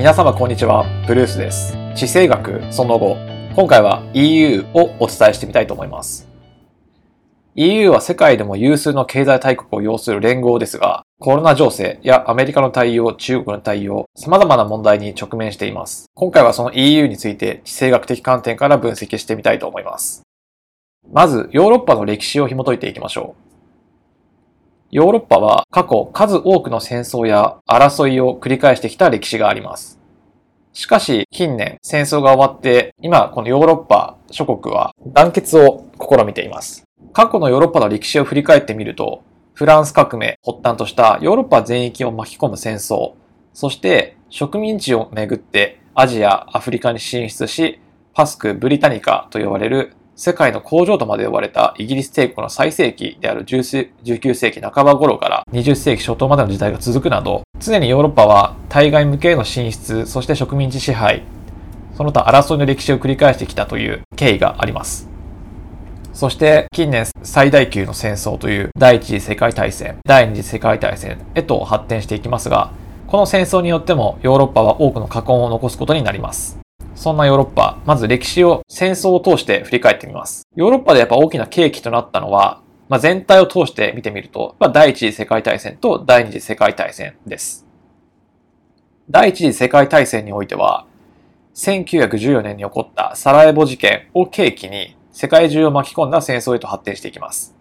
皆様こんにちは、ブルースです。地政学その後、今回は EU をお伝えしてみたいと思います。EU は世界でも有数の経済大国を要する連合ですが、コロナ情勢やアメリカの対応、中国の対応、様々な問題に直面しています。今回はその EU について地政学的観点から分析してみたいと思います。まず、ヨーロッパの歴史を紐解いていきましょう。ヨーロッパは過去数多くの戦争や争いを繰り返してきた歴史があります。しかし近年戦争が終わって今このヨーロッパ諸国は団結を試みています。過去のヨーロッパの歴史を振り返ってみるとフランス革命発端としたヨーロッパ全域を巻き込む戦争、そして植民地をめぐってアジア、アフリカに進出しパスク・ブリタニカと呼ばれる世界の工場とまで呼ばれたイギリス帝国の最盛期である19世紀半ば頃から20世紀初頭までの時代が続くなど、常にヨーロッパは対外向けへの進出、そして植民地支配、その他争いの歴史を繰り返してきたという経緯があります。そして近年最大級の戦争という第一次世界大戦、第二次世界大戦へと発展していきますが、この戦争によってもヨーロッパは多くの禍根を残すことになります。そんなヨーロッパ、まず歴史を戦争を通して振り返ってみます。ヨーロッパでやっぱ大きな契機となったのは、まあ、全体を通して見てみると、まあ、第一次世界大戦と第二次世界大戦です。第一次世界大戦においては、1914年に起こったサラエボ事件を契機に世界中を巻き込んだ戦争へと発展していきます。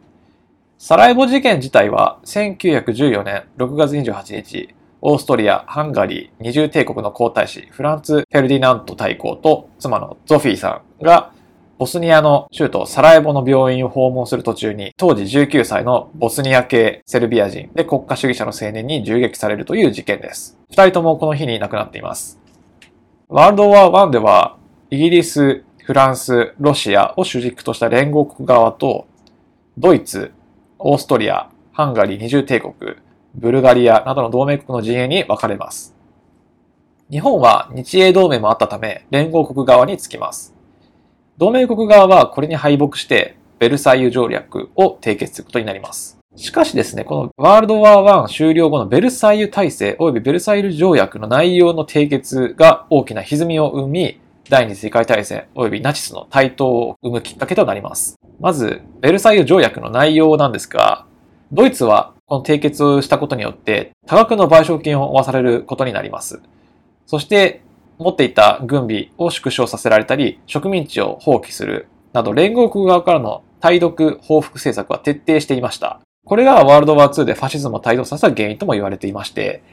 サラエボ事件自体は1914年6月28日、オーストリア、ハンガリー、二重帝国の皇太子、フランツ・フェルディナント大公と妻のゾフィーさんが、ボスニアの州都サラエボの病院を訪問する途中に、当時19歳のボスニア系セルビア人で国家主義者の青年に銃撃されるという事件です。二人ともこの日に亡くなっています。ワールドワー1では、イギリス、フランス、ロシアを主軸とした連合国側と、ドイツ、オーストリア、ハンガリー二重帝国、ブルガリアなどの同盟国の陣営に分かれます。日本は日英同盟もあったため連合国側につきます。同盟国側はこれに敗北してベルサイユ条約を締結することになります。しかしですね、このワールドワー1終了後のベルサイユ体制及びベルサイユ条約の内容の締結が大きな歪みを生み、第二次世界大戦及びナチスの台頭を生むきっかけとなります。まず、ベルサイユ条約の内容なんですが、ドイツはこの締結したことによって多額の賠償金を負わされることになります。そして持っていた軍備を縮小させられたり植民地を放棄するなど連合国側からの対独報復政策は徹底していました。これがワールドワー2でファシズムを帯同させた原因とも言われていまして、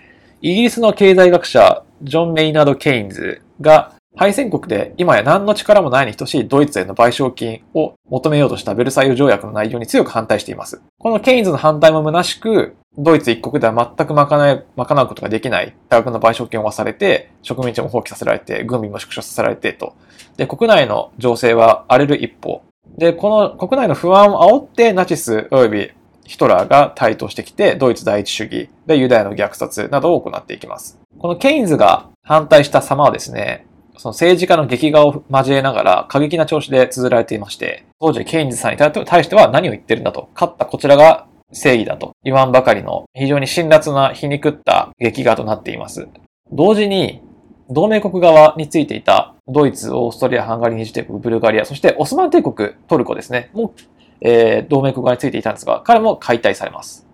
イギリスの経済学者ジョン・メイナード・ケインズが敗戦国で今や何の力もないに等しいドイツへの賠償金を求めようとしたベルサイユ条約の内容に強く反対しています。このケインズの反対も虚しく、ドイツ一国では全く賄い賄うことができない多額の賠償金を負わされて、植民地も放棄させられて、軍備も縮小させられてと。で、国内の情勢は荒れる一方。で、この国内の不安を煽ってナチス及びヒトラーが台頭してきて、ドイツ第一主義でユダヤの虐殺などを行っていきます。このケインズが反対した様はですね、その政治家の劇画を交えながら過激な調子で綴られていまして、当時ケインズさんに対しては何を言ってるんだと、勝ったこちらが正義だと言わんばかりの非常に辛辣な皮肉った劇画となっています。同時に、同盟国側についていたドイツ、オーストリア、ハンガリー、二次帝国、ブルガリア、そしてオスマン帝国、トルコですね、も、えー、同盟国側についていたんですが、彼も解体されます。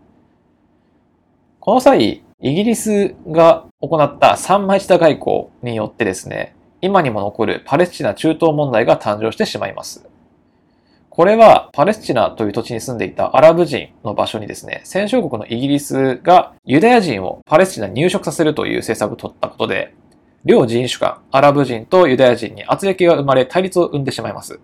この際、イギリスが行った三枚舌外交によってですね、今にも残るパレスチナ中東問題が誕生してしまいます。これはパレスチナという土地に住んでいたアラブ人の場所にですね、戦勝国のイギリスがユダヤ人をパレスチナに入植させるという政策を取ったことで、両人種間、アラブ人とユダヤ人に圧力が生まれ対立を生んでしまいます。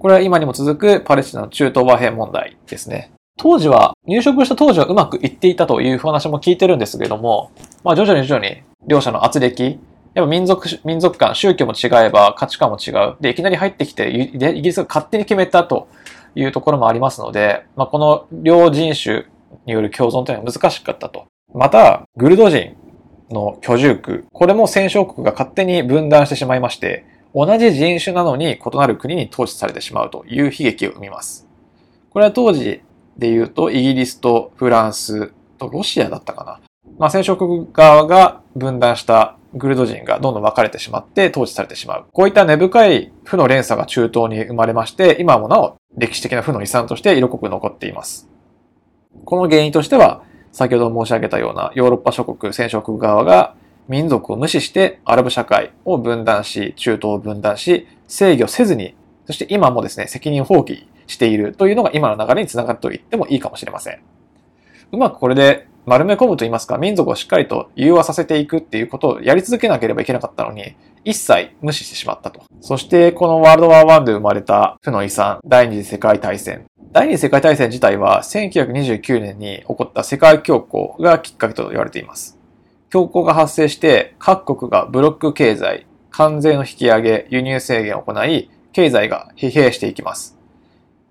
これは今にも続くパレスチナの中東和平問題ですね。当時は、入植した当時はうまくいっていたという話も聞いてるんですけれども、まあ徐々に徐々に両者の圧力、やっぱ民族、民族間、宗教も違えば価値観も違う。で、いきなり入ってきて、イギリスが勝手に決めたというところもありますので、まあ、この両人種による共存というのは難しかったと。また、グルド人の居住区、これも戦勝国が勝手に分断してしまいまして、同じ人種なのに異なる国に統治されてしまうという悲劇を生みます。これは当時で言うと、イギリスとフランスとロシアだったかな。まあ、戦勝国側が分断したグルド人がどんどん分かれてしまって統治されてしまう。こういった根深い負の連鎖が中東に生まれまして、今もなお歴史的な負の遺産として色濃く残っています。この原因としては、先ほど申し上げたようなヨーロッパ諸国、戦勝国側が民族を無視してアラブ社会を分断し、中東を分断し、制御せずに、そして今もですね、責任放棄しているというのが今の流れにつながると言ってもいいかもしれません。うまくこれで丸め込むと言いますか、民族をしっかりと融和させていくっていうことをやり続けなければいけなかったのに、一切無視してしまったと。そしてこのワールドワー1で生まれた負の遺産、第二次世界大戦。第二次世界大戦自体は1929年に起こった世界恐慌がきっかけと言われています。恐慌が発生して各国がブロック経済、関税の引き上げ、輸入制限を行い、経済が疲弊していきます。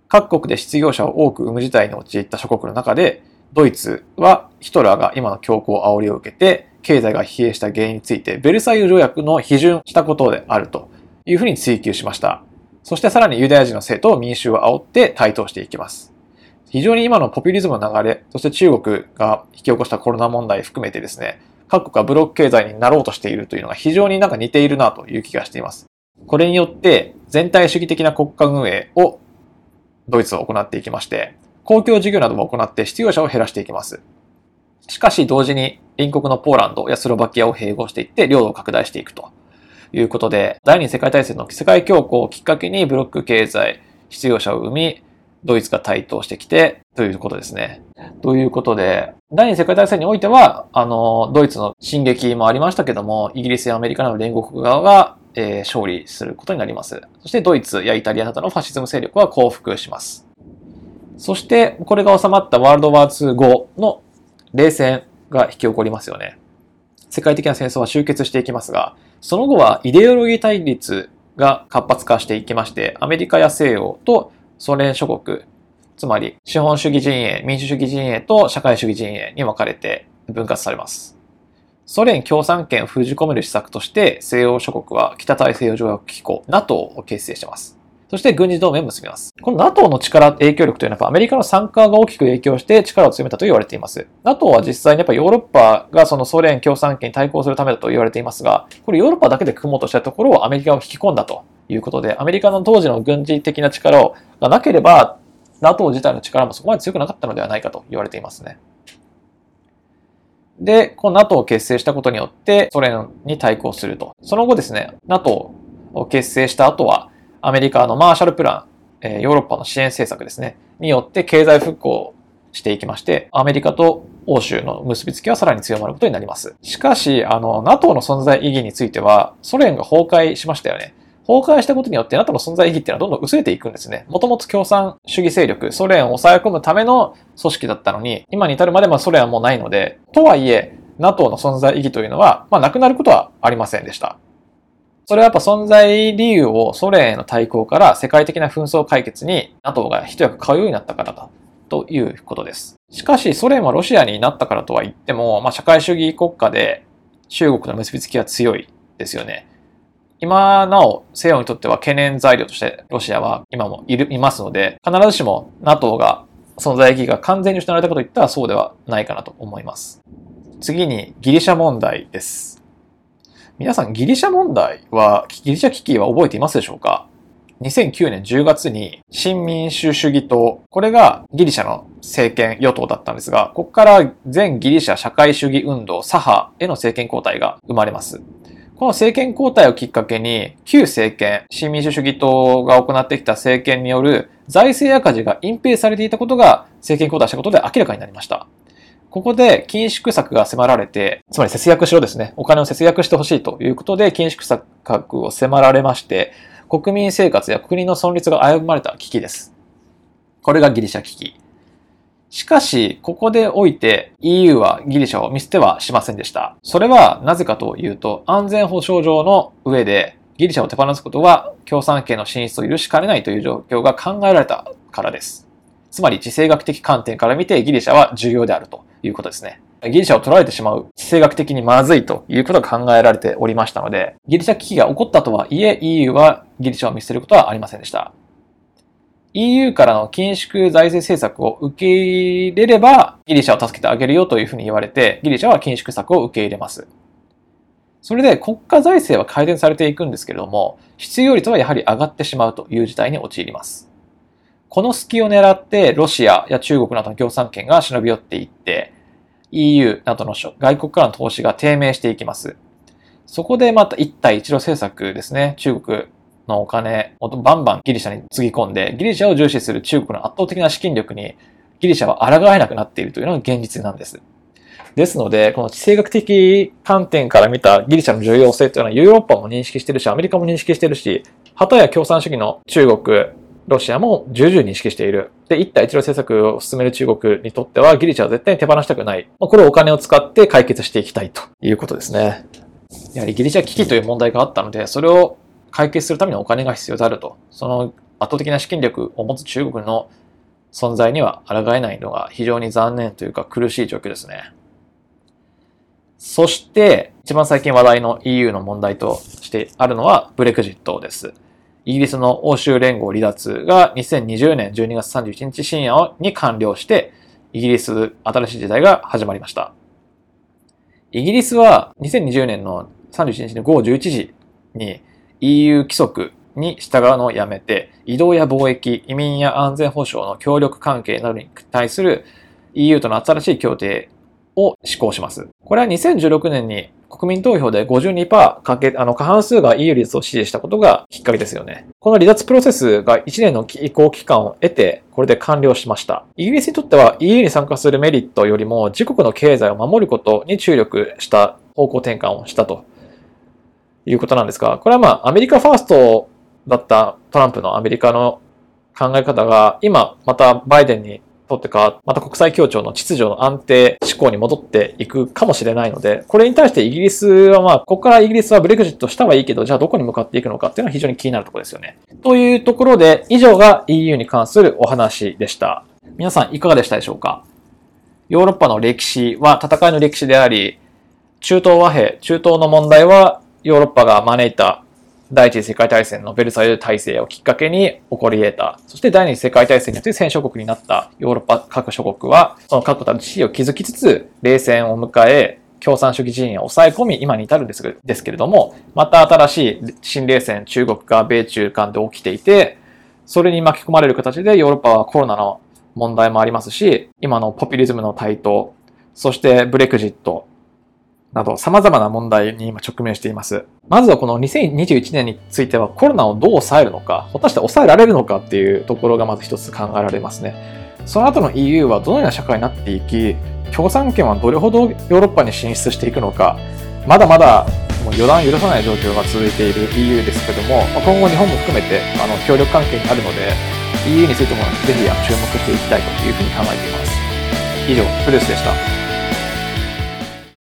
各国で失業者を多く生む事態に陥った諸国の中で、ドイツはヒトラーが今の強行煽りを受けて、経済が疲弊した原因について、ベルサイユ条約の批准したことであるというふうに追求しました。そしてさらにユダヤ人の生徒を民衆を煽って台頭していきます。非常に今のポピュリズムの流れ、そして中国が引き起こしたコロナ問題含めてですね、各国がブロック経済になろうとしているというのが非常になんか似ているなという気がしています。これによって全体主義的な国家運営をドイツは行っていきまして、公共事業なども行って失業者を減らしていきます。しかし同時に隣国のポーランドやスロバキアを併合していって領土を拡大していくということで、第二次世界大戦の世界恐慌をきっかけにブロック経済、失業者を生み、ドイツが台頭してきて、ということですね。ということで、第二次世界大戦においては、あの、ドイツの進撃もありましたけども、イギリスやアメリカなど連合国側が、えー、勝利することになります。そしてドイツやイタリアなどのファシズム勢力は降伏します。そして、これが収まったワールドワー2後の冷戦が引き起こりますよね。世界的な戦争は終結していきますが、その後はイデオロギー対立が活発化していきまして、アメリカや西洋とソ連諸国、つまり資本主義陣営、民主主義陣営と社会主義陣営に分かれて分割されます。ソ連共産圏を封じ込める施策として西洋諸国は北大西洋条約機構 NATO を結成しています。そして軍事同盟を結びます。この NATO の力、影響力というのはアメリカの参加が大きく影響して力を強めたと言われています。NATO は実際にやっぱヨーロッパがそのソ連共産圏に対抗するためだと言われていますが、これヨーロッパだけで組もうとしたところをアメリカを引き込んだということで、アメリカの当時の軍事的な力がなければ、NATO 自体の力もそこまで強くなかったのではないかと言われていますね。で、この NATO を結成したことによってソ連に対抗すると。その後ですね、NATO を結成した後は、アメリカのマーシャルプラン、えヨーロッパの支援政策ですね、によって経済復興していきまして、アメリカと欧州の結びつきはさらに強まることになります。しかし、あの、NATO の存在意義については、ソ連が崩壊しましたよね。崩壊したことによって NATO の存在意義っていうのはどんどん薄れていくんですね。もともと共産主義勢力、ソ連を抑え込むための組織だったのに、今に至るまでもソ連はもうないので、とはいえ、NATO の存在意義というのは、まあ、なくなることはありませんでした。それはやっぱ存在理由をソ連への対抗から世界的な紛争解決に NATO が一役買うようになったからだということです。しかし、ソ連はロシアになったからとは言っても、まあ、社会主義国家で中国の結びつきは強いですよね。今なお西洋にとっては懸念材料としてロシアは今もいる、いますので、必ずしも NATO が存在意義が完全に失われたかといったらそうではないかなと思います。次にギリシャ問題です。皆さんギリシャ問題は、ギリシャ危機は覚えていますでしょうか？2009年10月に新民主主義党、これがギリシャの政権与党だったんですが、ここから全ギリシャ社会主義運動、左派への政権交代が生まれます。この政権交代をきっかけに、旧政権、新民主主義党が行ってきた政権による財政赤字が隠蔽されていたことが政権交代したことで明らかになりました。ここで緊縮策が迫られて、つまり節約しろですね。お金を節約してほしいということで緊縮策を迫られまして、国民生活や国の存立が危ぶまれた危機です。これがギリシャ危機。しかし、ここでおいて EU はギリシャを見捨てはしませんでした。それはなぜかというと、安全保障上の上でギリシャを手放すことは共産権の進出を許しかねないという状況が考えられたからです。つまり地政学的観点から見てギリシャは重要であるということですね。ギリシャを取られてしまう地政学的にまずいということが考えられておりましたので、ギリシャ危機が起こったとはいえ EU はギリシャを見捨てることはありませんでした。EU からの緊縮財政政策を受け入れれば、ギリシャを助けてあげるよというふうに言われて、ギリシャは緊縮策を受け入れます。それで国家財政は改善されていくんですけれども、必要率はやはり上がってしまうという事態に陥ります。この隙を狙ってロシアや中国などの共産権が忍び寄っていって、EU などの外国からの投資が低迷していきます。そこでまた一帯一路政策ですね。中国のお金をバンバンギリシャにつぎ込んで、ギリシャを重視する中国の圧倒的な資金力にギリシャは抗えなくなっているというのが現実なんです。ですので、この地政学的観点から見たギリシャの重要性というのはヨーロッパも認識してるし、アメリカも認識してるし、旗や共産主義の中国、ロシアも重々認識している。で、一帯一路政策を進める中国にとっては、ギリシャは絶対に手放したくない。これをお金を使って解決していきたいということですね。やはりギリシャ危機という問題があったので、それを解決するためにお金が必要であると。その圧倒的な資金力を持つ中国の存在には抗えないのが非常に残念というか苦しい状況ですね。そして、一番最近話題の EU の問題としてあるのはブレクジットです。イギリスの欧州連合離脱が2020年12月31日深夜に完了して、イギリス新しい時代が始まりました。イギリスは2020年の31日の午後11時に EU 規則に従うのをやめて、移動や貿易、移民や安全保障の協力関係などに対する EU との新しい協定を施行します。これは2016年に国民投票で52%かけ、あの、過半数が EU 離脱を支持したことがきっかけですよね。この離脱プロセスが1年の移行期間を得て、これで完了しました。イギリスにとっては EU に参加するメリットよりも自国の経済を守ることに注力した方向転換をしたということなんですが、これはまあアメリカファーストだったトランプのアメリカの考え方が今またバイデンにとってか、また国際協調の秩序の安定志向に戻っていくかもしれないので、これに対してイギリスはまあ、ここからイギリスはブレグジットしたはいいけど、じゃあどこに向かっていくのかっていうのは非常に気になるところですよね。というところで、以上が EU に関するお話でした。皆さんいかがでしたでしょうか？ヨーロッパの歴史は戦いの歴史であり、中東和平、中東の問題はヨーロッパが招いた第一次世界大戦のベルサイユ体制をきっかけに起こり得た。そして第二次世界大戦によって戦勝国になったヨーロッパ各諸国は、その各国たちを築きつつ、冷戦を迎え、共産主義陣営を抑え込み、今に至るんですですけれども、また新しい新冷戦、中国か米中間で起きていて、それに巻き込まれる形でヨーロッパはコロナの問題もありますし、今のポピュリズムの台頭、そしてブレクジット、など様々な問題に今直面しています。まずはこの2021年についてはコロナをどう抑えるのか、果たして抑えられるのかっていうところがまず一つ考えられますね。その後の EU はどのような社会になっていき、共産権はどれほどヨーロッパに進出していくのか、まだまだもう予断を許さない状況が続いている EU ですけども、今後日本も含めてあの協力関係にあるので、EU についてもぜひ注目していきたいというふうに考えています。以上、プレスでした。